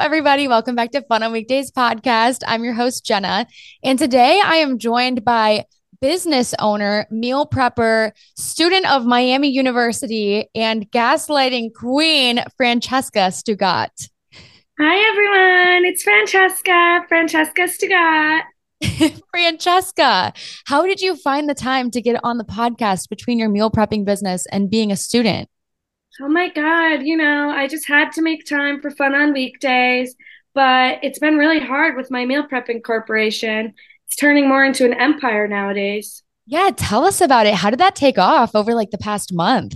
everybody. Welcome back to Fun on Weekdays podcast. I'm your host, Jenna. And today I am joined by business owner, meal prepper, student of Miami University, and gaslighting queen, Francesca Stugot. Hi, everyone. It's Francesca, Francesca Stugot. Francesca, how did you find the time to get on the podcast between your meal prepping business and being a student? Oh my God, you know, I just had to make time for fun on weekdays, but it's been really hard with my meal prepping corporation. It's turning more into an empire nowadays. Yeah, tell us about it. How did that take off over like the past month?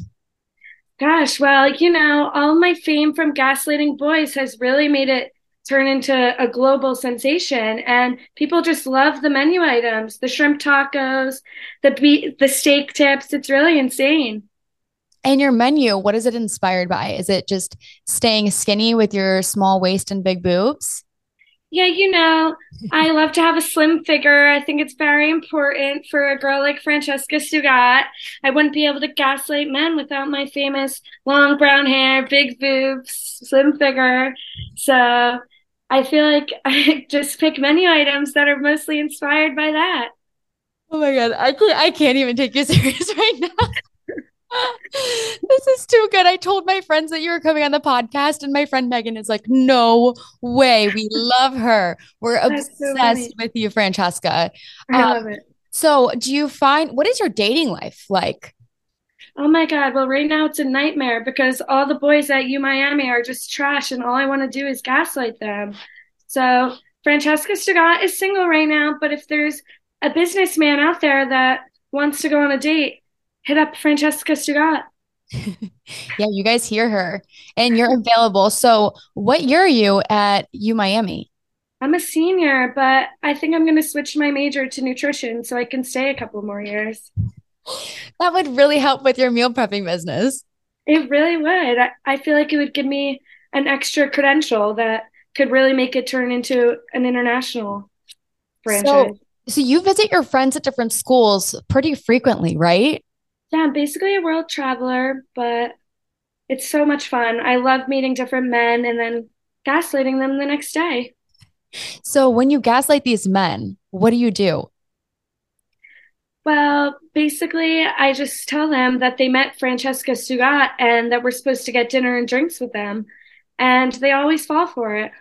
Gosh, well, you know, all my fame from gaslighting boys has really made it turn into a global sensation and people just love the menu items, the shrimp tacos, the be- the steak tips. It's really insane. And your menu, what is it inspired by? Is it just staying skinny with your small waist and big boobs? Yeah, you know, I love to have a slim figure. I think it's very important for a girl like Francesca Stugot. I wouldn't be able to gaslight men without my famous long brown hair, big boobs, slim figure. So I feel like I just pick menu items that are mostly inspired by that. Oh my god, I can't, I can't even take you serious right now. This is too good. I told my friends that you were coming on the podcast, and my friend Megan is like, "No way, we love her. We're That's obsessed so with you, Francesca." I um, love it. So, do you find what is your dating life like? Oh my God. Well, right now it's a nightmare because all the boys at U Miami are just trash and all I want to do is gaslight them. So Francesca Stugot is single right now, but if there's a businessman out there that wants to go on a date, hit up Francesca Stugot. yeah, you guys hear her and you're available. So, what year are you at U Miami? I'm a senior, but I think I'm going to switch my major to nutrition so I can stay a couple more years. That would really help with your meal prepping business. It really would. I, I feel like it would give me an extra credential that could really make it turn into an international franchise. So, so you visit your friends at different schools pretty frequently, right? Yeah, I'm basically a world traveler, but it's so much fun. I love meeting different men and then gaslighting them the next day. So, when you gaslight these men, what do you do? Well, basically, I just tell them that they met Francesca Stugot and that we're supposed to get dinner and drinks with them. And they always fall for it.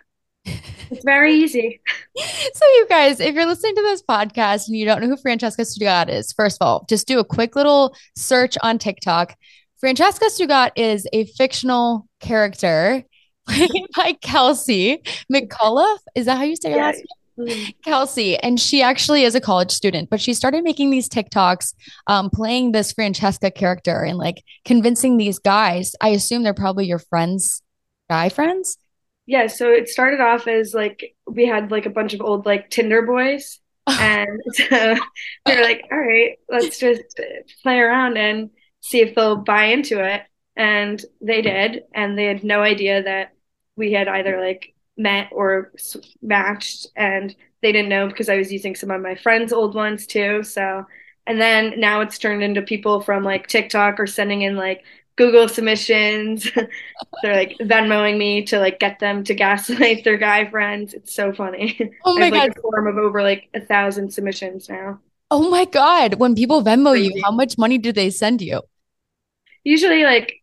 It's very easy. so, you guys, if you're listening to this podcast and you don't know who Francesca Stugot is, first of all, just do a quick little search on TikTok. Francesca Stugot is a fictional character played by Kelsey McCullough. Is that how you say your yeah. last name? Kelsey, and she actually is a college student, but she started making these TikToks, um, playing this Francesca character and like convincing these guys. I assume they're probably your friends, guy friends. Yeah, so it started off as like we had like a bunch of old like Tinder boys, and so they were like, "All right, let's just play around and see if they'll buy into it." And they hmm. did, and they had no idea that we had either like met or matched and they didn't know because I was using some of my friends' old ones too. So, and then now it's turned into people from like TikTok or sending in like Google submissions. They're like Venmoing me to like get them to gaslight their guy friends. It's so funny. Oh my god! Like, a form of over like a thousand submissions now. Oh my god! When people Venmo Crazy. you, how much money do they send you? Usually like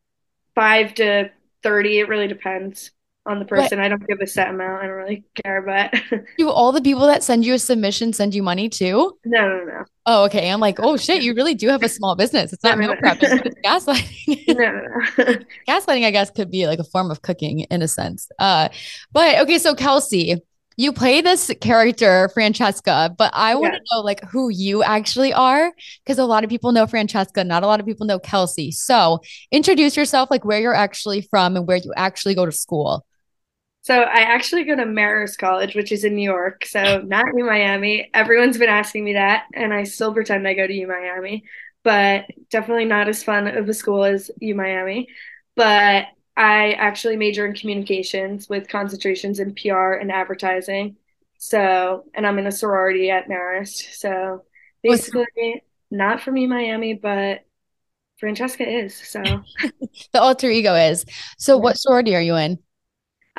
five to thirty. It really depends on the person. But, I don't give a set amount. I don't really care, but do all the people that send you a submission send you money too? No, no, no. Oh, okay. I'm like, oh shit, you really do have a small business. It's not no, meal it's gaslighting. no, gaslighting, I guess, could be like a form of cooking in a sense. Uh, but okay, so Kelsey, you play this character Francesca, but I want to know like who you actually are because a lot of people know Francesca, not a lot of people know Kelsey. So introduce yourself, like where you're actually from and where you actually go to school. So I actually go to Marist College, which is in New York. So not U Miami. Everyone's been asking me that, and I still pretend I go to U Miami, but definitely not as fun of a school as U Miami. But I actually major in communications with concentrations in PR and advertising. So, and I'm in a sorority at Marist. So basically, not from U Miami, but Francesca is. So the alter ego is. So, what sorority are you in?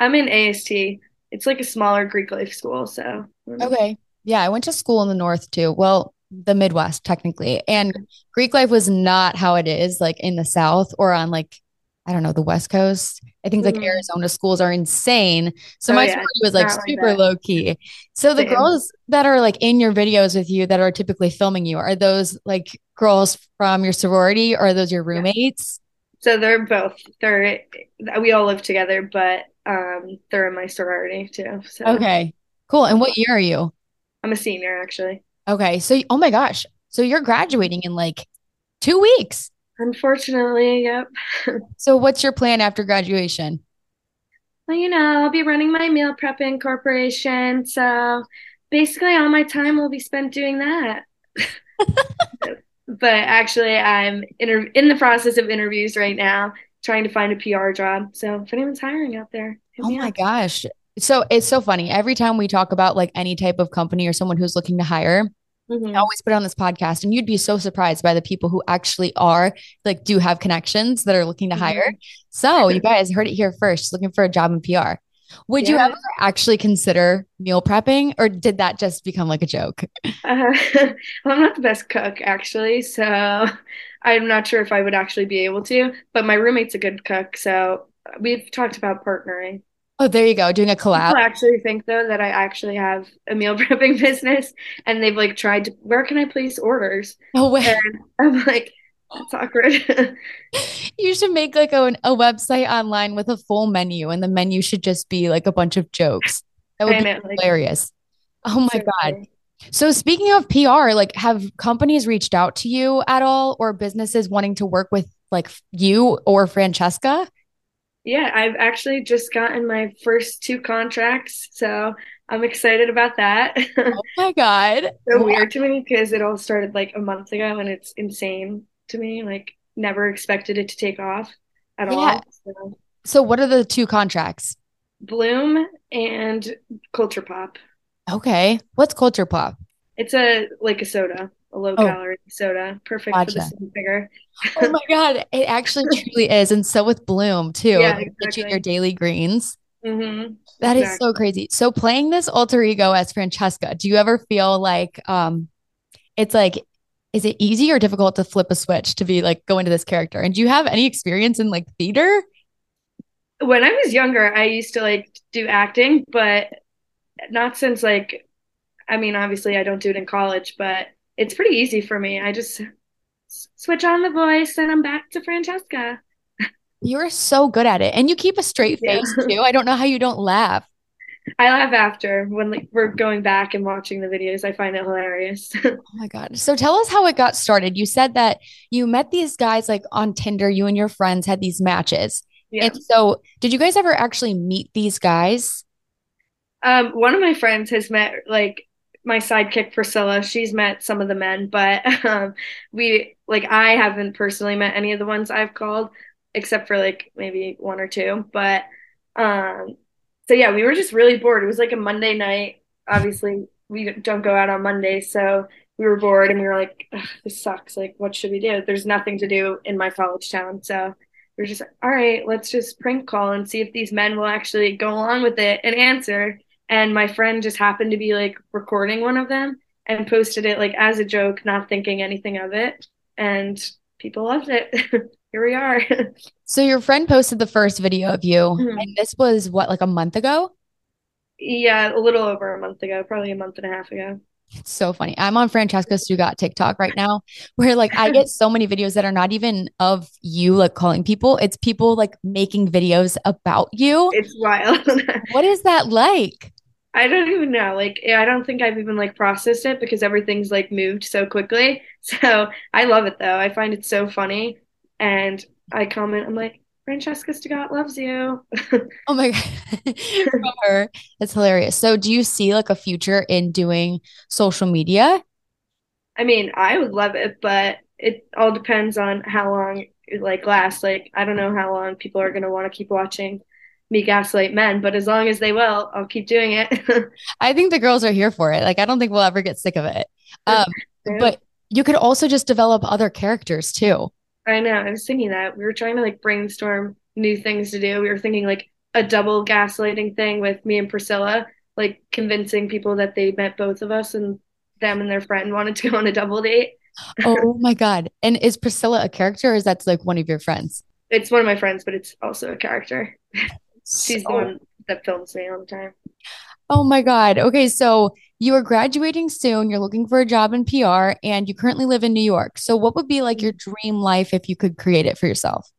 I'm in AST. it's like a smaller Greek life school. So okay, yeah, I went to school in the north too. Well, the Midwest technically, and Greek life was not how it is like in the South or on like I don't know the West Coast. I think like mm-hmm. Arizona schools are insane. So oh, my yeah, was like super like low key. So the Same. girls that are like in your videos with you that are typically filming you are those like girls from your sorority or are those your roommates? So they're both. They're we all live together, but um they're in my sorority too. So Okay. Cool. And what year are you? I'm a senior actually. Okay. So oh my gosh. So you're graduating in like 2 weeks. Unfortunately, yep. so what's your plan after graduation? Well, you know, I'll be running my meal prepping corporation. So basically all my time will be spent doing that. but actually, I'm in, in the process of interviews right now, trying to find a PR job. So if anyone's hiring out there, oh my up. gosh. So it's so funny. Every time we talk about like any type of company or someone who's looking to hire, Mm-hmm. I always put on this podcast, and you'd be so surprised by the people who actually are like do have connections that are looking to mm-hmm. hire. So you guys heard it here first, looking for a job in PR. Would yeah. you ever actually consider meal prepping, or did that just become like a joke? Uh, well, I'm not the best cook, actually, so I'm not sure if I would actually be able to. But my roommate's a good cook, so we've talked about partnering. Oh, there you go, doing a collab. People actually think though that I actually have a meal prepping business, and they've like tried to. Where can I place orders? Oh. And I'm like, it's awkward. you should make like a, a website online with a full menu, and the menu should just be like a bunch of jokes. That would be know, hilarious. Like, oh my god. So speaking of PR, like have companies reached out to you at all or businesses wanting to work with like you or Francesca? Yeah, I've actually just gotten my first two contracts, so I'm excited about that. Oh my god. so weird to me because it all started like a month ago and it's insane to me. Like never expected it to take off at yeah. all. So. so what are the two contracts? Bloom and Culture Pop. Okay. What's Culture Pop? It's a like a soda a low oh. calorie soda, perfect gotcha. for the slim figure. oh my god, it actually truly is, and so with Bloom too. Yeah, exactly. your daily greens. Mm-hmm. That exactly. is so crazy. So playing this alter ego as Francesca, do you ever feel like um, it's like, is it easy or difficult to flip a switch to be like go into this character? And do you have any experience in like theater? When I was younger, I used to like do acting, but not since like I mean, obviously I don't do it in college, but it's pretty easy for me. I just switch on the voice and I'm back to Francesca. You're so good at it. And you keep a straight face yeah. too. I don't know how you don't laugh. I laugh after when like, we're going back and watching the videos. I find it hilarious. oh my God. So tell us how it got started. You said that you met these guys like on Tinder, you and your friends had these matches. Yeah. And so did you guys ever actually meet these guys? Um, one of my friends has met like my sidekick Priscilla, she's met some of the men, but um, we like I haven't personally met any of the ones I've called, except for like maybe one or two. But um, so yeah, we were just really bored. It was like a Monday night. Obviously, we don't go out on Mondays, so we were bored and we were like, "This sucks. Like, what should we do?" There's nothing to do in my college town, so we are just all right. Let's just prank call and see if these men will actually go along with it and answer and my friend just happened to be like recording one of them and posted it like as a joke not thinking anything of it and people loved it here we are so your friend posted the first video of you mm-hmm. and this was what like a month ago yeah a little over a month ago probably a month and a half ago it's so funny. I'm on Francesca Stugot TikTok right now, where like I get so many videos that are not even of you like calling people. It's people like making videos about you. It's wild. what is that like? I don't even know. Like, eh, I don't think I've even like processed it because everything's like moved so quickly. So I love it though. I find it so funny. And I comment, I'm like, Francesca Stugot loves you. oh my God. her. That's hilarious. So do you see like a future in doing social media? I mean, I would love it, but it all depends on how long it like lasts. Like, I don't know how long people are going to want to keep watching me gaslight men, but as long as they will, I'll keep doing it. I think the girls are here for it. Like, I don't think we'll ever get sick of it. Um, but you could also just develop other characters too. I know. I was thinking that we were trying to like brainstorm new things to do. We were thinking like a double gaslighting thing with me and Priscilla, like convincing people that they met both of us and them and their friend wanted to go on a double date. oh my God. And is Priscilla a character or is that like one of your friends? It's one of my friends, but it's also a character. She's So- the one that films me all the time. Oh my God. Okay. So you are graduating soon. You're looking for a job in PR and you currently live in New York. So what would be like your dream life if you could create it for yourself?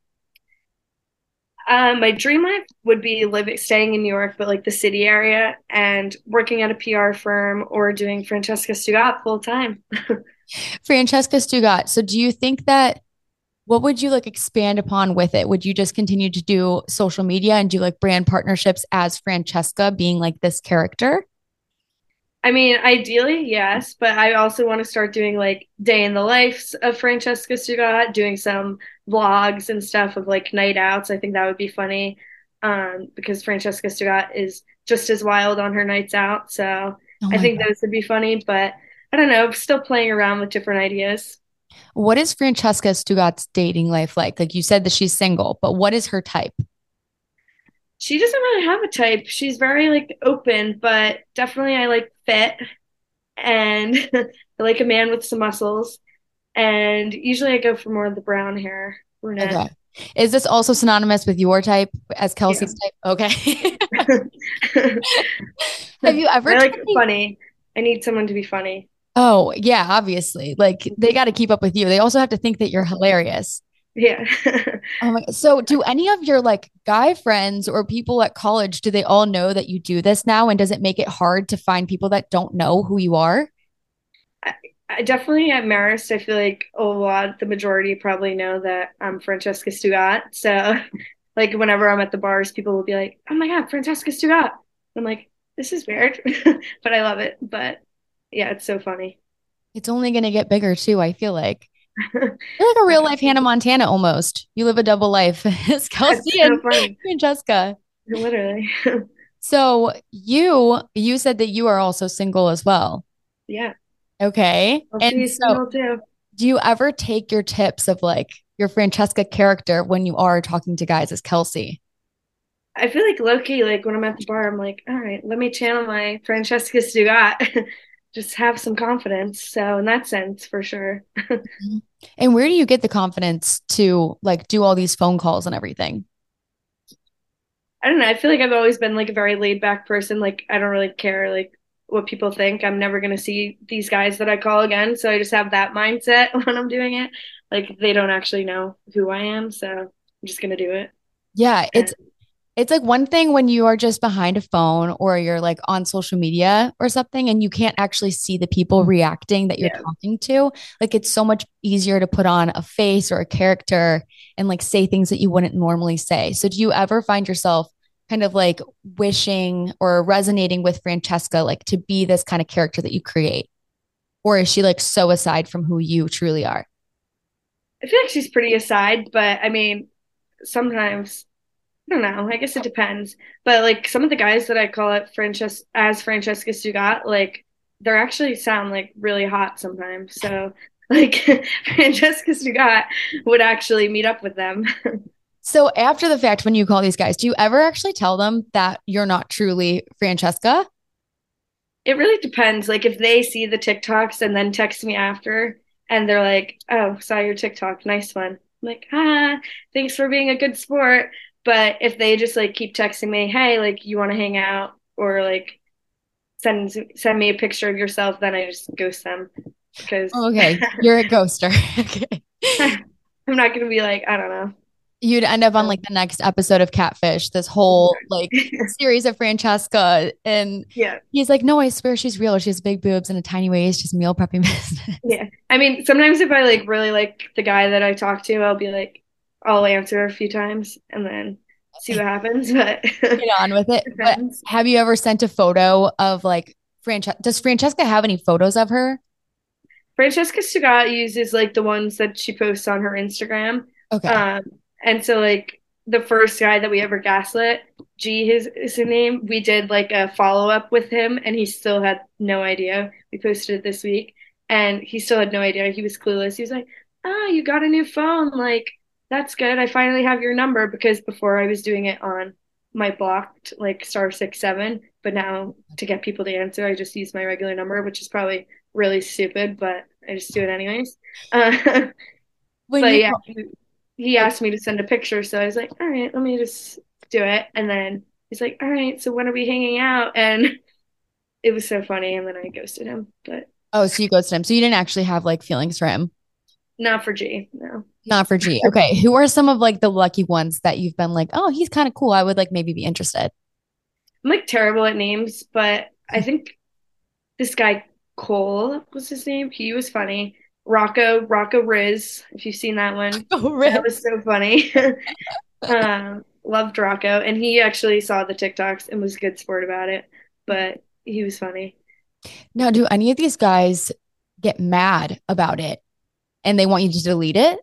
Uh, my dream life would be living, staying in New York, but like the city area, and working at a PR firm or doing Francesca Stugot full time. Francesca Stugot. So do you think that what would you like expand upon with it? Would you just continue to do social media and do like brand partnerships as Francesca being like this character? I mean, ideally, yes, but I also want to start doing like day in the lives of Francesca Stugot, doing some vlogs and stuff of like night outs. I think that would be funny um, because Francesca Stugot is just as wild on her nights out. So Oh I think God. those would be funny, but I don't know, still playing around with different ideas. What is Francesca Stugot's dating life like? Like you said that she's single, but what is her type? She doesn't really have a type. She's very like open, but definitely I like fit and I like a man with some muscles. And usually I go for more of the brown hair, brunette. Okay. Is this also synonymous with your type as Kelsey's type? Okay. Have you ever I like funny. I need someone to be funny. Oh, yeah, obviously. Like they mm-hmm. got to keep up with you. They also have to think that you're hilarious. Yeah. Oh my, so do any of your like guy friends or people at college, do they all know that you do this now? And does it make it hard to find people that don't know who you are? I definitely at Marist, I feel like a lot, the majority probably know that I'm Francesca Stugot. So, like, whenever I'm at the bars, people will be like, oh my God, Francesca Stugot. I'm like, this is weird, but I love it. But yeah, it's so funny. It's only going to get bigger too, I feel like. You're like a real life Hannah Montana almost. You live a double life. It's Kelsey so and. Francesca. Literally. So you you said that you are also single as well. Yeah. Okay. I'll And so do you ever take your tips of like your Francesca character when you are talking to guys as Kelsey? I feel like Loki, like when I'm at the bar, I'm like, all right, let me channel my Francesca Stugot. Just have some confidence. So in that sense, for sure. Mm-hmm. And where do you get the confidence to like do all these phone calls and everything? I don't know. I feel like I've always been like a very laid back person. Like I don't really care like what people think. I'm never gonna see these guys that I call again. So I just have that mindset when I'm doing it. Like they don't actually know who I am, so I'm just gonna do it. Yeah, it's it's like one thing when you are just behind a phone or you're like on social media or something and you can't actually see the people mm-hmm. reacting that you're Yeah. talking to. Like it's so much easier to put on a face or a character and like say things that you wouldn't normally say. So do you ever find yourself kind of like wishing or resonating with Francesca like to be this kind of character that you create? Or is she like so aside from who you truly are? I feel like she's pretty aside, but I mean, sometimes I don't know. I guess it depends. But like some of the guys that I call it Frances as Francesca Stugot, like they're actually sound like really hot sometimes. So like Francesca Stugot would actually meet up with them. So after the fact, when you call these guys, do you ever actually tell them that you're not truly Francesca? It really depends. Like if they see the TikToks and then text me after and they're like, "Oh, saw your TikTok. Nice one." I'm like, "Ah, thanks for being a good sport." But if they just like keep texting me, "Hey, like you want to hang out?" or like send send me a picture of yourself, then I just ghost them because Oh, okay, you're a ghoster. okay. I'm not gonna be like, I don't know. You'd end up on like the next episode of Catfish, this whole like series of Francesca. And Yeah, he's like, No, I swear she's real. She has big boobs and a tiny waist, just meal prepping business. yeah. I mean, sometimes if I like really like the guy that I talk to, I'll be like, I'll answer a few times and then see what happens. But Get on with it. But have you ever sent a photo of like Francesca? Does Francesca have any photos of her? Francesca Stugot uses like the ones that she posts on her Instagram. Okay. Um, and so like the first guy that we ever gaslit, G his is his name, we did like a follow up with him and he still had no idea. We posted it this week and he still had no idea. He was clueless. He was like, Oh, you got a new phone, like that's good. I finally have your number because before I was doing it on my blocked like star six seven, but now to get people to answer, I just use my regular number, which is probably really stupid, but I just do it anyways. Uh, but yeah, he, he asked me to send a picture, so I was like, all right, let me just do it. And then he's like, all right, so when are we hanging out? And it was so funny, and then I ghosted him. But oh, so you ghosted him. So you didn't actually have like feelings for him. Not for G, no. Not for G. Okay. Who are some of like the lucky ones that you've been like, oh, he's kind of cool. I would like maybe be interested. I'm like terrible at names, but I think this guy Cole was his name. He was funny. Rocco, Rocco Riz, if you've seen that one. Oh, Riz. That was so funny. um, loved Rocco. And he actually saw the TikToks and was a good sport about it. But he was funny. Now, do any of these guys get mad about it and they want you to delete it?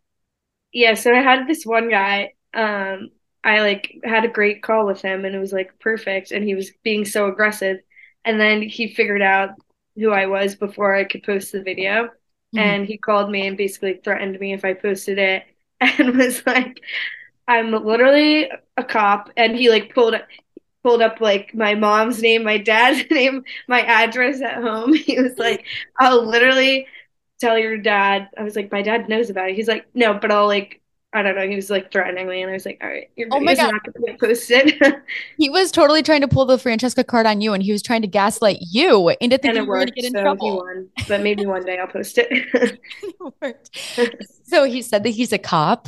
Yeah, so I had this one guy. Um, I like had a great call with him and it was like perfect and he was being so aggressive. And then he figured out who I was before I could post the video. Mm-hmm. And he called me and basically threatened me if I posted it and was like, I'm literally a cop. And he like pulled pulled up like my mom's name, my dad's name, my address at home. He was like, I'll literally tell your dad. I was like, my dad knows about it. He's like, no, but I'll like, I don't know. He was like threatening me, and I was like, all right, your oh God. not going to get posted. he was totally trying to pull the Francesca card on you, and he was trying to gaslight you into thinking you were going to get in so trouble. Won, but maybe one day I'll post it. it so he said that he's a cop.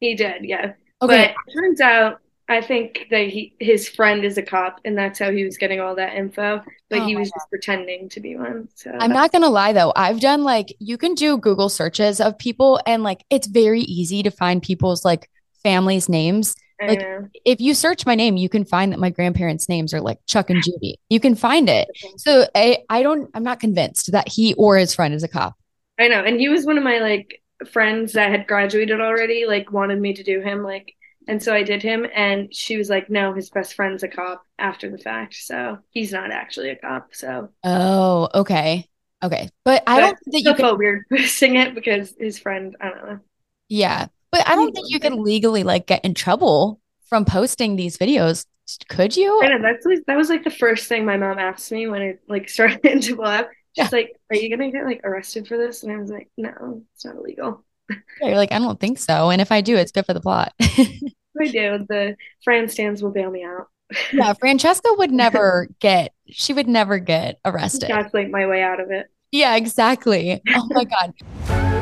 He did, yeah. Okay. But turns out I think that he his friend is a cop, and that's how he was getting all that info. But oh he was just pretending to be one. So I'm not gonna lie though, I've done like you can do Google searches of people, and like it's very easy to find people's like families' names. Like if you search my name, you can find that my grandparents' names are like Chuck and Judy. You can find it. So I I don't I'm not convinced that he or his friend is a cop. I know, and he was one of my like friends that had graduated already. Like wanted me to do him like and so I did him, and she was like, "No, his best friend's a cop." After the fact, so he's not actually a cop. So oh, okay, okay, but I but don't think that you felt weird posting it because his friend. I don't know. Yeah, but I don't think you could legally like get in trouble from posting these videos. Could you? I know that's like, that was like the first thing my mom asked me when it like started to blow up. She's yeah. like, "Are you gonna get like arrested for this?" And I was like, "No, it's not illegal." Yeah, you're like, I don't think so. And if I do, it's good for the plot. I do. The Fran stands will bail me out. yeah, Francesca would never get. She would never get arrested. Calculate my way out of it. Yeah, exactly. Oh my god.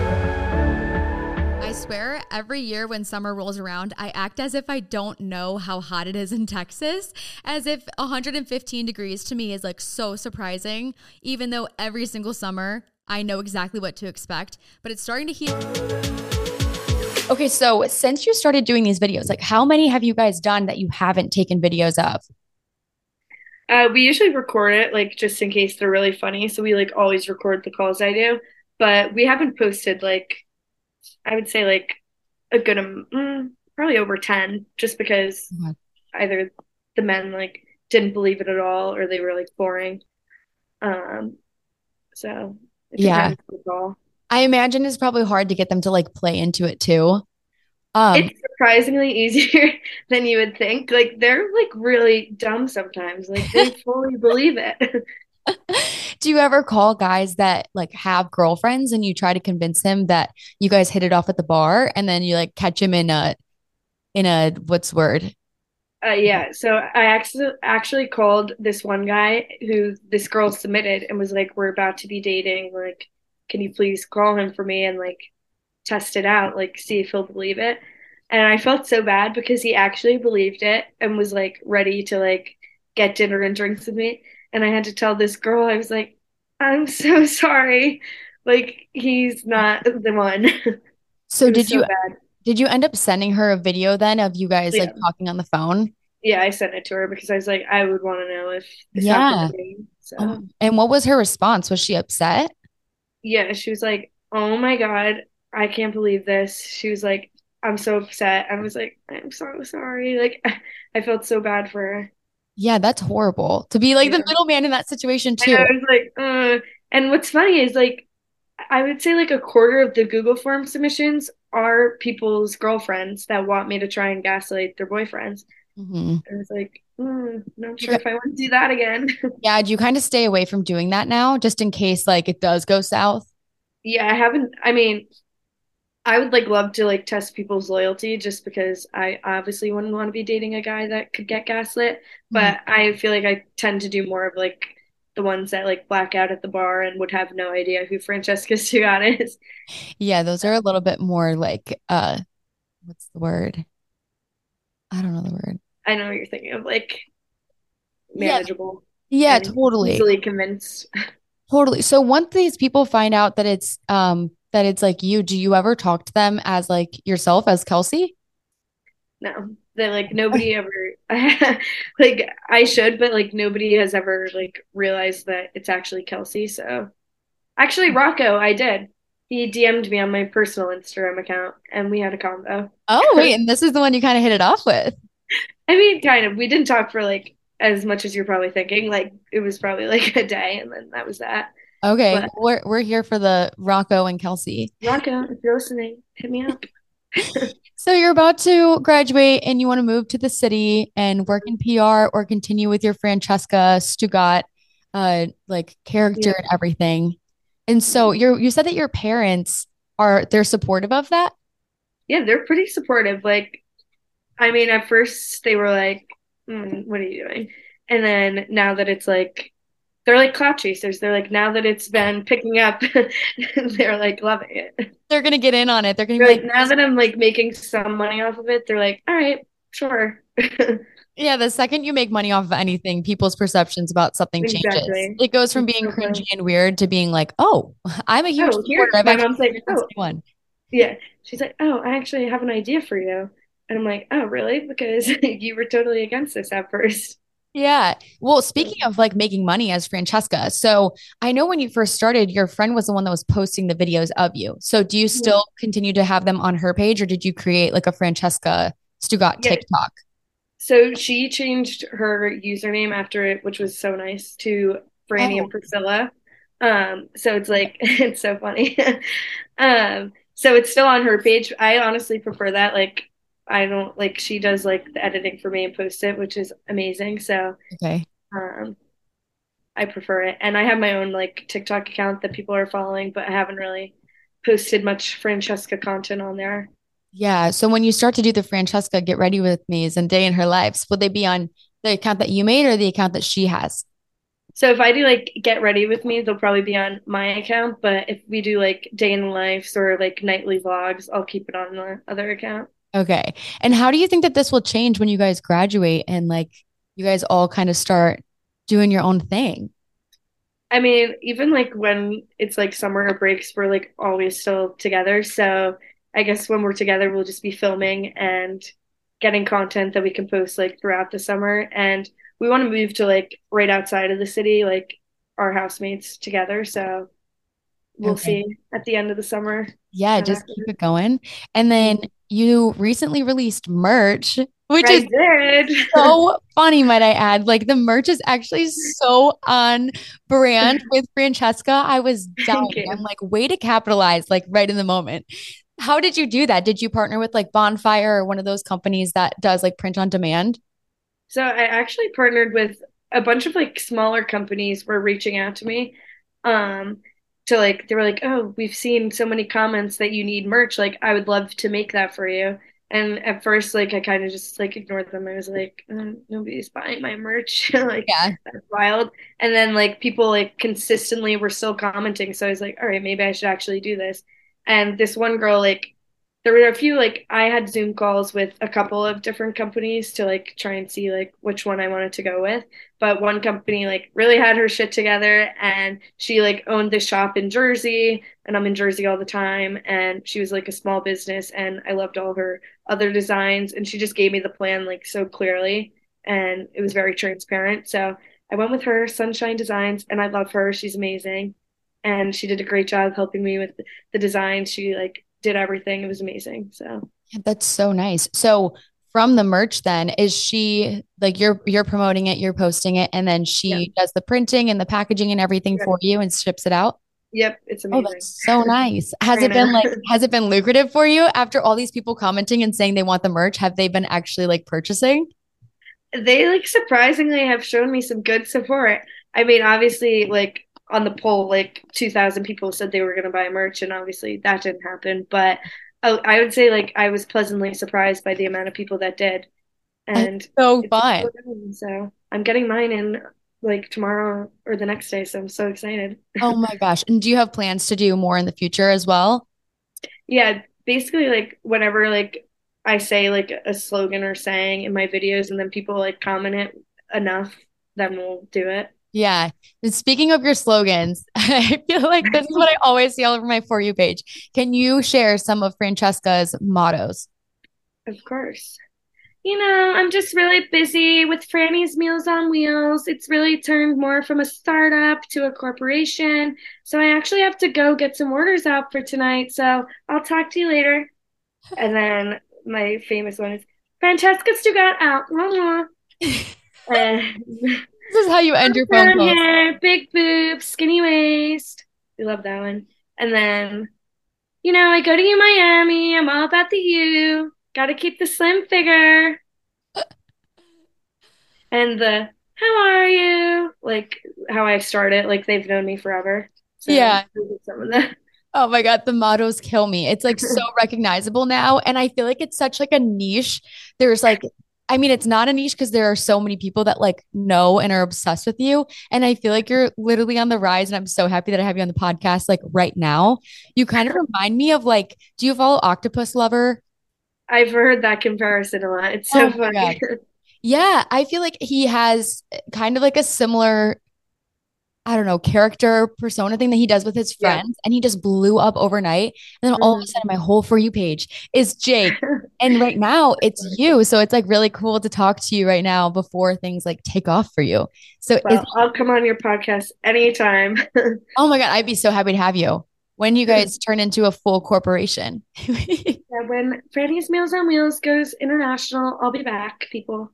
I swear, every year when summer rolls around, I act as if I don't know how hot it is in Texas, as if 115 degrees to me is like so surprising, even though every single summer I know exactly what to expect, but it's starting to heat. Okay, so since you started doing these videos, like how many have you guys done that you haven't taken videos of? Uh, we usually record it like just in case they're really funny. So we like always record the calls I do, but we haven't posted like I would say like a good um, mm, probably over 10 just because mm-hmm. either the men like didn't believe it at all or they were like boring. Um so yeah. I imagine it's probably hard to get them to like play into it too. Um, it's surprisingly easier than you would think. Like they're like really dumb sometimes. Like they fully believe it. Do you ever call guys that like have girlfriends and you try to convince him that you guys hit it off at the bar and then you like catch him in a in a what's word uh, yeah, so I actually actually called this one guy who this girl submitted and was like, "We're about to be dating. Like, can you please call him for me and like test it out, like see if he'll believe it?" And I felt so bad because he actually believed it and was like ready to like get dinner and drinks with me. And I had to tell this girl, I was like, "I'm so sorry. Like, he's not the one." So did so you? Bad did you end up sending her a video then of you guys yeah. like talking on the phone? Yeah, I sent it to her because I was like, I would want to know if yeah. So. Oh, and what was her response? Was she upset? Yeah, she was like, "Oh my god, I can't believe this." She was like, "I'm so upset." I was like, "I'm so sorry." Like, I felt so bad for her. Yeah, that's horrible to be like yeah. the middleman in that situation too. And I was like, uh, and what's funny is like I would say like a quarter of the Google form submissions are people's girlfriends that want me to try and gaslight their boyfriends. Mhm. I was like, mm, not sure if I want to do that again. yeah, do you kind of stay away from doing that now just in case like it does go south? Yeah, I haven't. I mean, I would like love to like test people's loyalty just because I obviously wouldn't want to be dating a guy that could get gaslit. Mhm. But I feel like I tend to do more of like the ones that like black out at the bar and would have no idea who Francesca Stugot is. Yeah, those are a little bit more like uh what's the word? I don't know the word. I know what you're thinking of, like manageable yeah, and totally. easily convinced. Totally. So once these people find out that it's um that it's like you, do you ever talk to them as like yourself as Kelsey? No, that like nobody ever like I should, but like nobody has ever like realized that it's actually Kelsey. So actually, hmm. Rocco, I did. He DM'd me on my personal Instagram account, and we had a combo. Oh, wait, and this is the one you kind of hit it off with. I mean, kind of. We didn't talk for like as much as you're probably thinking. Like it was probably like a day, and then that was that. Okay, But we're we're here for the Rocco and Kelsey. Rocco, if you're listening, hit me up. So you're about to graduate and you want to move to the city and work in PR or continue with your Francesca Stugot uh like character Yeah. and everything. And so you're you said that your parents are they're supportive of that? Yeah, they're pretty supportive. Like, I mean, at first they were like, mm, "What are you doing?" And then now that it's like, they're like cloud chasers. They're like, now that it's been picking up, they're like loving it. They're gonna get in on it. They're gonna They're be like, like, now that I'm like making some money off of it, they're like, "All right, sure." yeah, the second you make money off of anything, people's perceptions about something changes. It goes from being so cringy and weird to being like, oh, I'm a huge Oh, supporter. I've my mom's like, "Oh, one. yeah." She's like, "Oh, I actually have an idea for you," and I'm like, "Oh, really?" Because you were totally against this at first. Yeah. Well, speaking of like making money as Francesca, so I know when you first started, your friend was the one that was posting the videos of you. So do you still continue to have them on her page or did you create like a Francesca Stugot Yeah. TikTok? So she changed her username after it, which was so nice, to Franny Oh. and Priscilla. Um, so it's like it's so funny. Um, so it's still on her page. I honestly prefer that. Like I don't like she does like the editing for me and post it, which is amazing. So Okay. um I prefer it. And I have my own like TikTok account that people are following, but I haven't really posted much Francesca content on there. Yeah. So when you start to do the Francesca Get Ready With Me's and Day in Her Lives, will they be on the account that you made or the account that she has? So if I do like get ready with me, they'll probably be on my account. But if we do like day in lives or like nightly vlogs, I'll keep it on the other account. Okay. And how do you think that this will change when you guys graduate and like you guys all kind of start doing your own thing? I mean, even like when it's like summer breaks, we're like always still together. So I guess when we're together, we'll just be filming and getting content that we can post like throughout the summer. And we want to move to like right outside of the city, like our housemates together. So we'll Okay. see at the end of the summer. Yeah, just keep it going. And then you recently released merch, which I is did. so funny, might I add. Like the merch is actually so on brand with Francesca. I was dying. I'm like, way to capitalize, like right in the moment. How did you do that? Did you partner with like Bonfire or one of those companies that does like print on demand? So I actually partnered with a bunch of like smaller companies were reaching out to me. Um, to like they were like, "Oh, we've seen so many comments that you need merch. Like, I would love to make that for you." And at first, like I kind of just like ignored them. I was like, "Uh, "Nobody's buying my merch." Like Yeah. that's wild. And then like people like consistently were still commenting. So I was like, "All right, maybe I should actually do this." And this one girl like there were a few like I had Zoom calls with a couple of different companies to like try and see like which one I wanted to go with. But one company like really had her shit together and she like owned this shop in Jersey and I'm in Jersey all the time and she was like a small business and I loved all her other designs and she just gave me the plan like so clearly and it was very transparent. So I went with her, Sunshine Designs, and I love her. She's amazing. And she did a great job helping me with the design. She like did everything. It was amazing. So Yeah, That's so nice. So from the merch then, is she like you're you're promoting it, you're posting it, and then she Yeah. does the printing and the packaging and everything Yeah. for you and ships it out? yep, it's Oh, amazing. that's so nice. Has it been like, has it been lucrative for you after all these people commenting and saying they want the merch? Have they been actually like purchasing? they like surprisingly have shown me some good support. I mean, obviously, like on the poll, like 2,000 people said they were going to buy merch, and obviously that didn't happen. But oh, I would say like I was pleasantly surprised by the amount of people that did. And That's so fun. So I'm getting mine in like tomorrow or the next day. So I'm so excited. oh my gosh. And do you have plans to do more in the future as well? Yeah, basically like whenever like I say like a slogan or saying in my videos and then people like comment it enough, then we'll do it. Yeah. And speaking of your slogans, I feel like this is what I always see all over my For You page. Can you share some of Francesca's mottos? Of course you know, I'm just really busy with Franny's Meals on Wheels. It's really turned more from a startup to a corporation. So I actually have to go get some orders out for tonight. So I'll talk to you later. And then my famous one is Francesca Stugot out. and this is how you end your phone call. Hair, big boobs, skinny waist. We love that one. And then, you know, I go to U Miami. I'm all about the U. Got to keep the slim figure. and the how are you? Like how I started, like they've known me forever. So yeah. Some of that. Oh my God, the mottos kill me. It's like so recognizable now. And I feel like it's such like a niche. There's like, I mean, it's not a niche because there are so many people that like know and are obsessed with you. And I feel like you're literally on the rise. And I'm so happy that I have you on the podcast like right now. You kind of remind me of like, do you follow Octopus Lover? I've heard that comparison a lot. It's so oh funny. Yeah, I feel like he has kind of like a similar I don't know, character persona thing that he does with his friends. Yeah. And he just blew up overnight. And then mm-hmm. all of a mm-hmm. sudden, my whole For You page is Jake. and right now, it's you. So it's like really cool to talk to you right now before things like take off for you. So well, I'll come on your podcast anytime. oh my God. I'd be so happy to have you when you guys turn into a full corporation. yeah, when Franny's Meals on Wheels goes international, I'll be back, people.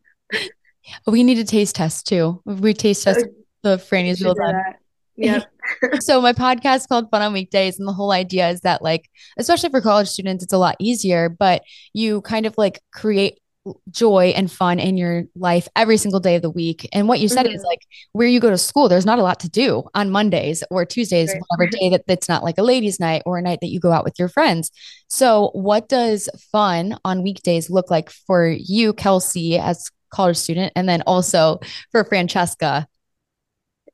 We need a taste test too. We taste test oh, the Franny's Meals on. Yeah. so my podcast called Fun on Weekdays, and the whole idea is that, like, especially for college students, it's a lot easier. But you kind of like create joy and fun in your life every single day of the week. And what you said mm-hmm. is like where you go to school, there's not a lot to do on Mondays or Tuesdays, right. whatever day that that's not like a ladies' night or a night that you go out with your friends. So, what does fun on weekdays look like for you, Kelsey, as college student, and then also for Francesca?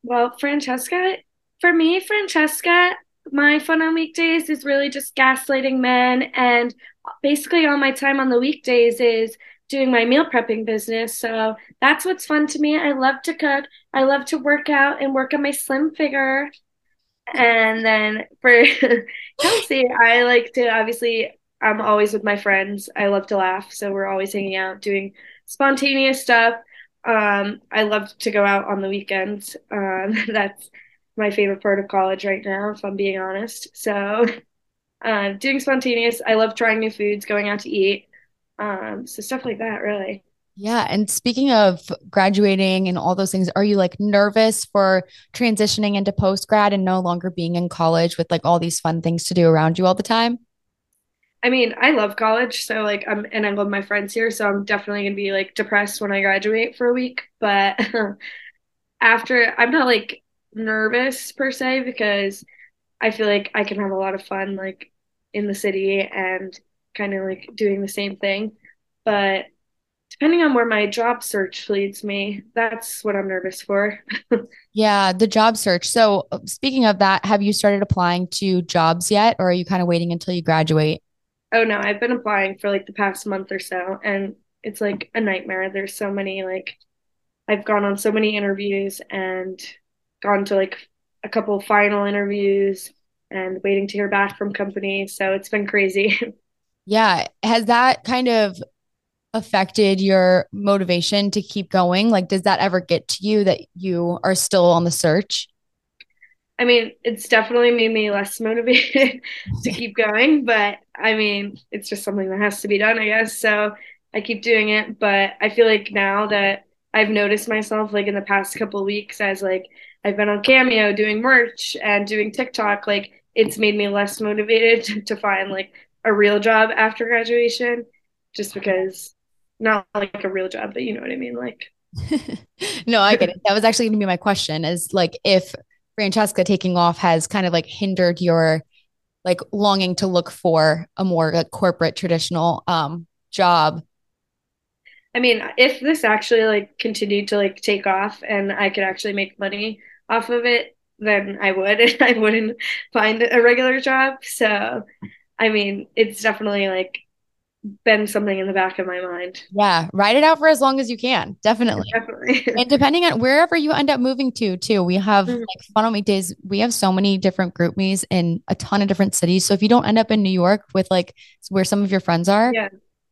Well, Francesca, for me, Francesca, my fun on weekdays is really just gaslighting men and basically all my time on the weekdays is doing my meal prepping business. So that's what's fun to me. I love to cook. I love to work out and work on my slim figure. And then for Kelsey, I like to obviously, I'm always with my friends. I love to laugh. So we're always hanging out, doing spontaneous stuff. Um, I love to go out on the weekends. Um, that's my favorite part of college right now, if I'm being honest. So, uh, doing spontaneous. I love trying new foods, going out to eat. Um, so stuff like that, really. Yeah. And speaking of graduating and all those things, are you like nervous for transitioning into post grad and no longer being in college with like all these fun things to do around you all the time? I mean, I love college, so like I'm and I love my friends here, so I'm definitely gonna be like depressed when I graduate for a week. But after, I'm not like nervous per se because I feel like I can have a lot of fun like in the city and kind of like doing the same thing. But depending on where my job search leads me, that's what I'm nervous for. yeah, the job search. So, speaking of that, have you started applying to jobs yet, or are you kind of waiting until you graduate? Oh, no, I've been applying for like the past month or so, and it's like a nightmare. There's so many, like, I've gone on so many interviews and gone to like a couple final interviews and waiting to hear back from companies. So, it's been crazy. Yeah. Has that kind of affected your motivation to keep going? Like, does that ever get to you that you are still on the search? I mean, it's definitely made me less motivated to keep going, but I mean, it's just something that has to be done, I guess. So I keep doing it, but I feel like now that I've noticed myself like in the past couple weeks as like I've been on Cameo doing merch and doing TikTok, like it's made me less motivated to, find like a real job after graduation just because not like a real job, but you know what I mean. Like, no, I get it. That was actually going to be my question is like if Francesca taking off has kind of like hindered your like longing to look for a more like, corporate traditional um job. I mean, if this actually like continued to like take off and I could actually make money off of it, then I would I wouldn't find a regular job. So, I mean, it's definitely like been something in the back of my mind. Yeah, write it out for as long as you can. Definitely. Definitely. and depending on wherever you end up moving to, too, we have mm-hmm. like Fun on Weekdays. We have so many different GroupMes in a ton of different cities. So if you don't end up in New York with like where some of your friends are, yeah.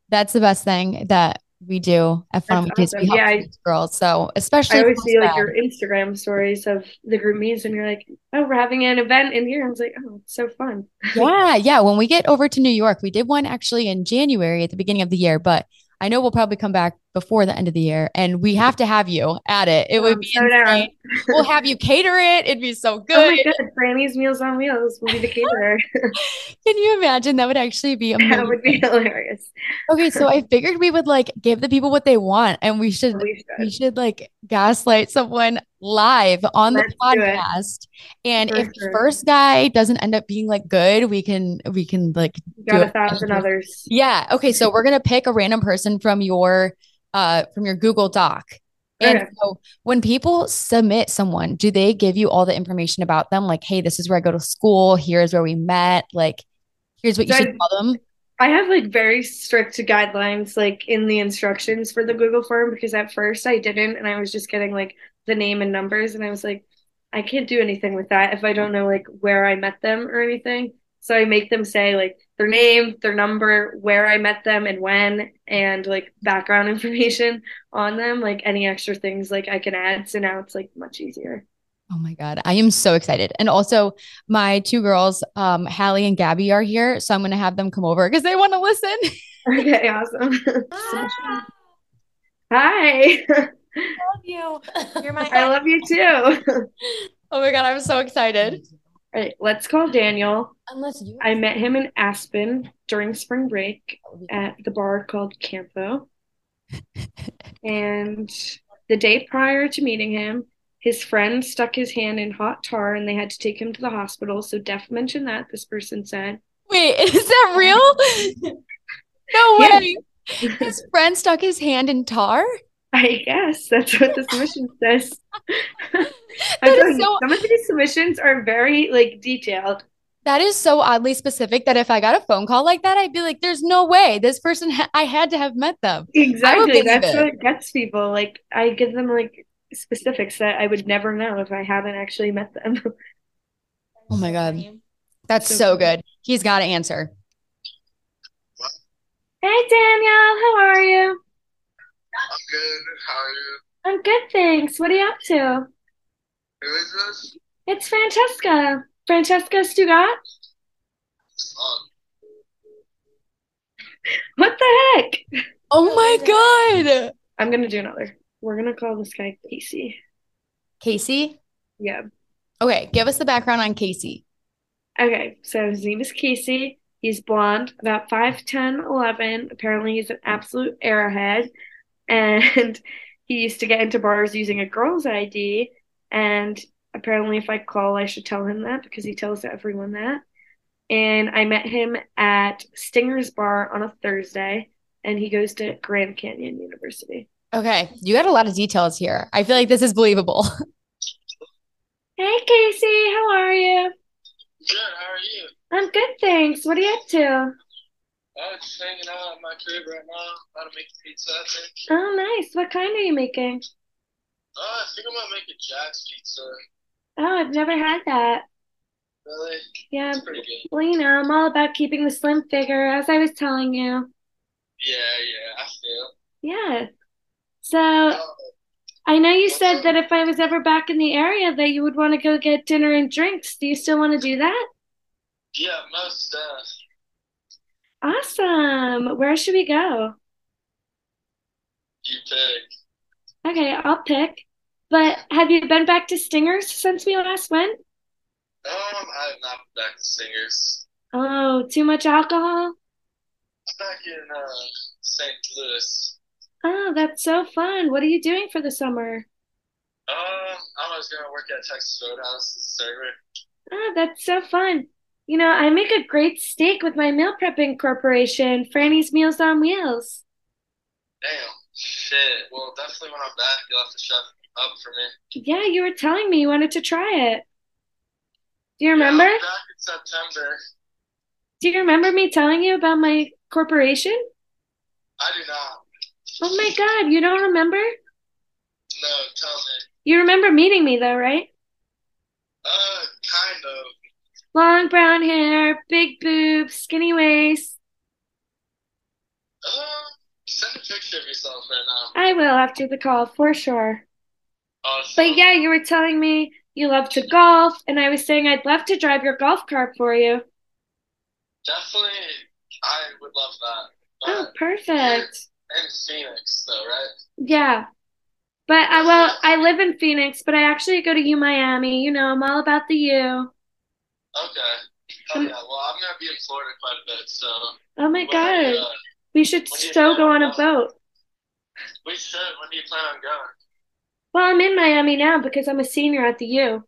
that's the best thing that we do at Fun Weekdays. Awesome. yeah, I, girls. So especially I always see like your Instagram stories of the GroupMes, and you're like, "Oh, we're having an event in here." I was like, "Oh, it's so fun." yeah, yeah. When we get over to New York, we did one actually in January at the beginning of the year, but I know we'll probably come back before the end of the year, and we have to have you at it. It would be so insane. we'll have you cater it. It'd be so good. Oh my god, Franny's Meals on Wheels will be the caterer. Can you imagine? That would actually be amazing. That would be hilarious. okay, so I figured we would like give the people what they want, and we should we should, we should like gaslight someone live on Let's the podcast. And For if sure. the first guy doesn't end up being like good, we can we can like got a thousand others. Yeah. Okay. So we're gonna pick a random person from your uh from your Google Doc. And okay. so when people submit someone, do they give you all the information about them? Like, hey, this is where I go to school, here's where we met, like here's what you should tell them. I have like very strict guidelines like in the instructions for the Google form because at first I didn't and I was just getting like the name and numbers and I was like I can't do anything with that if I don't know like where I met them or anything. So I make them say like their name, their number, where I met them and when, and like background information on them, like any extra things like I can add. So now it's like much easier. Oh my God. I am so excited. And also my two girls, um, Hallie and Gabby are here. So I'm gonna have them come over because they want to listen. okay, awesome. Hi. I love you. You're my I love you too. oh my god, I'm so excited. All right, let's call Daniel. Unless you I met him in Aspen during spring break at the bar called Campo. and the day prior to meeting him, his friend stuck his hand in hot tar and they had to take him to the hospital. So Def mentioned that, this person said. Wait, is that real? no way. His friend stuck his hand in tar? I guess that's what the submission says. so- some of these submissions are very like detailed. That is so oddly specific that if I got a phone call like that, I'd be like, "There's no way this person. Ha- I had to have met them." Exactly. That's it. what gets people. Like I give them like specifics that I would never know if I haven't actually met them. oh my god, that's so, so good. He's got to answer. Hey Daniel, how are you? I'm good. How are you? I'm good, thanks. What are you up to? Who is this? It's Francesca. Francesca Stugot. What the heck? Oh my god. I'm gonna do another. We're gonna call this guy Casey. Casey? Yeah. Okay, give us the background on Casey. Okay, so his name is Casey. He's blonde, about 5'10, 11. Apparently, he's an absolute airhead and he used to get into bars using a girl's ID. And apparently, if I call, I should tell him that because he tells everyone that. And I met him at Stinger's Bar on a Thursday, and he goes to Grand Canyon University. Okay, you got a lot of details here. I feel like this is believable. Hey, Casey, how are you? Good, how are you? I'm good, thanks. What are you up to? Oh, just hanging out at my crib right now. About to make pizza, I think. Oh, nice. What kind are you making? Uh, I think I'm gonna make a Jack's pizza. Oh, I've never had that. Really? Yeah. It's pretty good. Well, you know, I'm all about keeping the slim figure, as I was telling you. Yeah, yeah, I feel. Yeah. So, uh, I know you said that if I was ever back in the area, that you would want to go get dinner and drinks. Do you still want to do that? Yeah, most uh, Awesome. Where should we go? You pick. Okay, I'll pick. But have you been back to Stingers since we last went? Um, I have not been back to Stingers. Oh, too much alcohol? I'm back in uh, St. Louis. Oh, that's so fun. What are you doing for the summer? Um, I was gonna work at Texas Roadhouse as a server. Oh, that's so fun. You know, I make a great steak with my meal prepping corporation, Franny's Meals on Wheels. Damn, shit. Well, definitely when I'm back, you'll have to chef up for me. Yeah, you were telling me you wanted to try it. Do you Yeah, remember? Be back in September. Do you remember me telling you about my corporation? I do not. Oh my God, you don't remember? No, tell me. You remember meeting me though, right? Uh, kind of. Long brown hair, big boobs, skinny waist. Uh, send a picture of yourself right now. I will after the call for sure. Awesome. But yeah, you were telling me you love to golf, and I was saying I'd love to drive your golf cart for you. Definitely, I would love that. Oh, perfect. you're in Phoenix, though, right? Yeah. But I well, I live in Phoenix, but I actually go to U Miami. You know, I'm all about the U. Okay. Hell yeah. Well, I'm gonna be in Florida quite a bit, so Oh my are you, God. uh, We should when do you so go on on a boat. We should. When do you plan on going? Well, I'm in Miami now because I'm a senior at the U.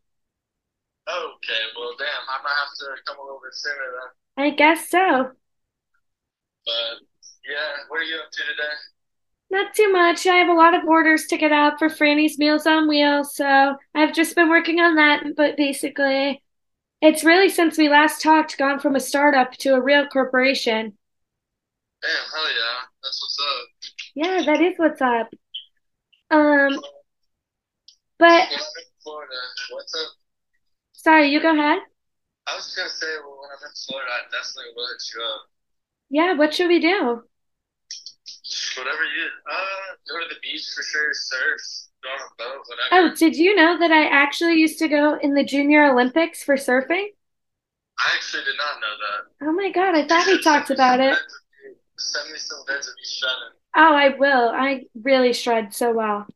Okay. Well, damn. I might have to come a little bit sooner then. I guess so. But yeah, what are you up to today? Not too much. I have a lot of orders to get out for Franny's Meals on Wheels, so I've just been working on that. But basically, it's really since we last talked gone from a startup to a real corporation. Damn. Hell yeah. That's what's up. Yeah, that is what's up. Um, but When I'm in Florida, what's up? sorry, you go ahead. I was gonna say, well, when I'm in Florida, I definitely will hit you up. Yeah, what should we do? Whatever you, uh, go to the beach for sure, surf, go on a boat, Oh, did you know that I actually used to go in the Junior Olympics for surfing? I actually did not know that. Oh my God, I thought we talked about it. vids of you. Send me some vids of you shredding. Oh, I will. I really shred so well.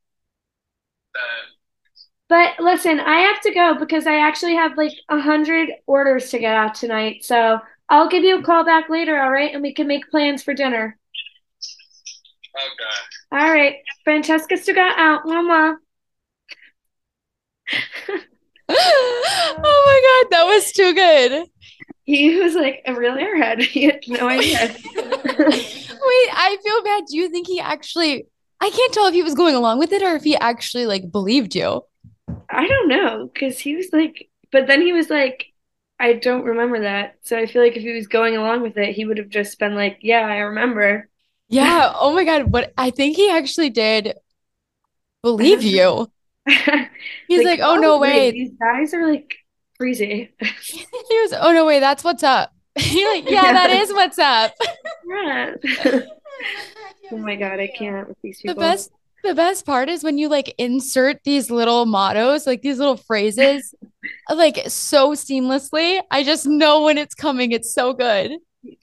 But listen, I have to go because I actually have like a hundred orders to get out tonight. So I'll give you a call back later, all right? And we can make plans for dinner. okay. All right. Francesca Stugot out. Mama. oh my god, that was too good. He was like a real airhead. He had no idea. Wait, I feel bad. Do you think he actually I can't tell if he was going along with it or if he actually like believed you. I don't know, because he was like, but then he was like, I don't remember that. So I feel like if he was going along with it, he would have just been like, yeah, I remember. Yeah. Oh my god, but I think he actually did believe you. He's like, "Oh no, oh, wait, wait." these guys are like crazy. He was, "Oh no, way, that's what's up." You're like, "Yeah, that is what's up." Yeah. Oh my God, I can't with these people. The best the best part is when you like insert these little mottos, like these little phrases, like so seamlessly. I just know when it's coming. It's so good.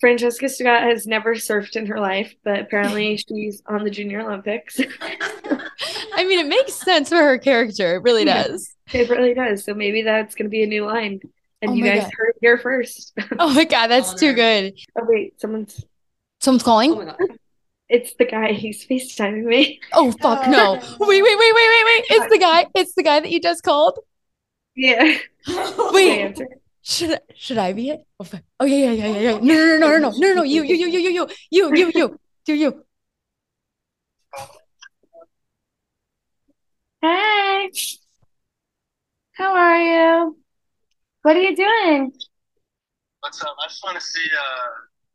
Francesca Stugot has never surfed in her life, but apparently she's on the Junior Olympics. I mean, it makes sense for her character. It really Yeah. does. It really does. So maybe that's going to be a new line. And Oh you guys God. heard it here first. Oh my god, that's oh, too good. Oh, wait, someone's. Someone's calling. Oh my god. It's the guy. He's FaceTiming me. Oh fuck uh, no. Wait, wait, wait, wait, wait, wait. It's the guy. It's the guy that you just called. Yeah. Wait. I. Should should I be it? Oh, oh yeah, yeah, yeah, yeah, yeah. No, no, no, no, no, no, no, no. You, you, you, you, you, you, you, you, you. Do you? Hey. How are you? What are you doing? What's up? I just want to see, uh,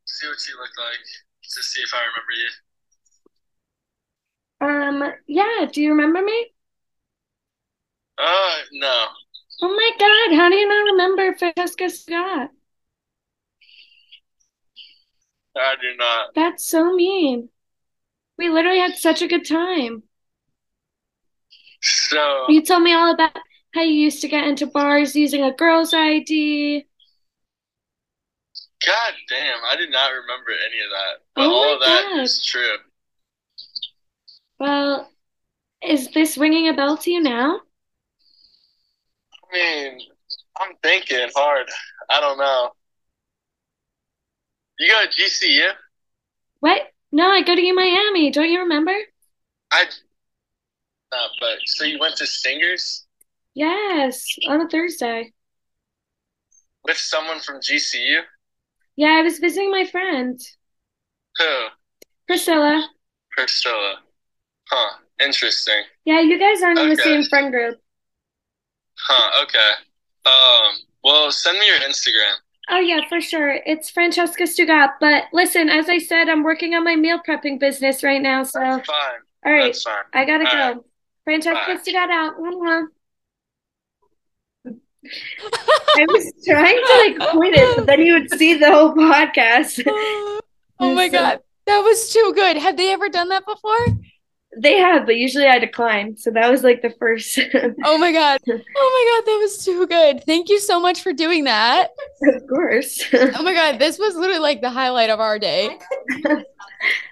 see what you look like to see if I remember you. Um, yeah, do you remember me? Uh, no. Oh my God, how do you not remember Francesca Scott? I do not. That's so mean. We literally had such a good time. So, You told me all about how you used to get into bars using a girl's ID. god damn, I did not remember any of that. But Oh all of that God. is true. Well, is this ringing a bell to you now? I mean, I'm thinking hard. I don't know. You go to GCU? What? No, I go to U Miami. Don't you remember? I. Uh, but so you went to Stingers? Yes, on a Thursday. with someone from GCU? Yeah, I was visiting my friend, Who? Priscilla. Priscilla. Huh. Interesting. Yeah, you guys aren't in the same friend group. Huh. Okay. Um. Well, send me your Instagram. Oh yeah, for sure. It's Francesca Stugot. But listen, as I said, I'm working on my meal prepping business right now. So, That's fine. right, That's fine. I gotta All go. right. Francesca Bye. Stugot out. Mwah, mwah. I was trying to like quit it, but then you would see the whole podcast. oh my So- God. That was too good. Have they ever done that before? They have, but usually I decline. So that was like the first. Oh my God. Oh my God. That was too good. Thank you so much for doing that. of course. Oh my God. This was literally like the highlight of our day.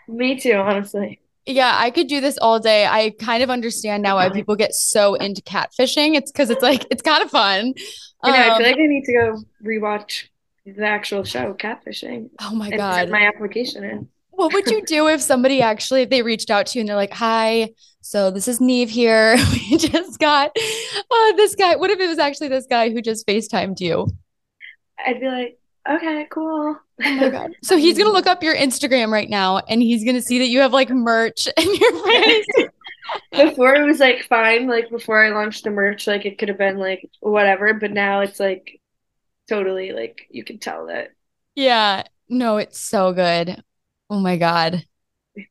Me too, honestly. Yeah, I could do this all day. I kind of understand now why people get so into catfishing. It's because it's like, it's kind of fun. I know, I Um, feel like I need to go rewatch the actual show, Catfishing, oh my God. my application in. What would you do if somebody actually, if they reached out to you and they're like, hi, so this is Neve here. We just got uh, this guy. What if it was actually this guy who just FaceTimed you? I'd be like, okay, cool. Oh my God. So he's going to look up your Instagram right now and he's going to see that you have like merch and your face. Before it was like fine, like before I launched the merch, like it could have been like whatever, but now it's like totally like you can tell that Yeah. No, it's so good. Oh my God.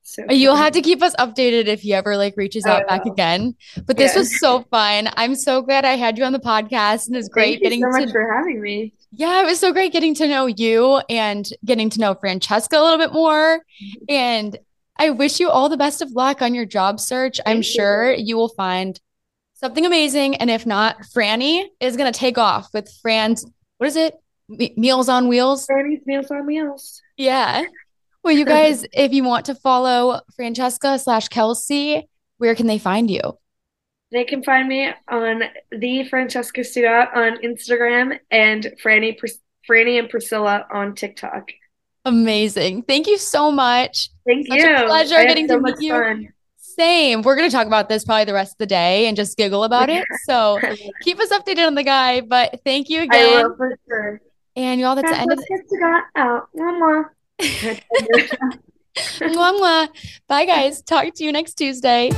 so You'll have to keep us updated if he ever like reaches out back oh, again. But this Yeah. was so fun. I'm so glad I had you on the podcast and it was great Thank you getting so much to for having me. Yeah, it was so great getting to know you and getting to know Francesca a little bit more. Mm-hmm. And I wish you all the best of luck on your job search. I'm Thank you. sure you will find something amazing. And if not, Franny is going to take off with Fran's, what is it? Me- Meals on Wheels. Granny's Meals on Wheels. Yeah. Well, you guys, if you want to follow Francesca slash Kelsey, where can they find you? They can find me on the Francesca Stuart on Instagram and Franny Franny and Priscilla on TikTok. Amazing. Thank you so much. Thank Such a you. pleasure I getting so to meet you. fun. Same. We're going to talk about this probably the rest of the day and just giggle about it. So keep us updated on the guy. But thank you again. I will for sure. And y'all, that's the end of the Francesca out. Mwah, mwah. Mwah, mwah. Bye, guys. Talk to you next Tuesday.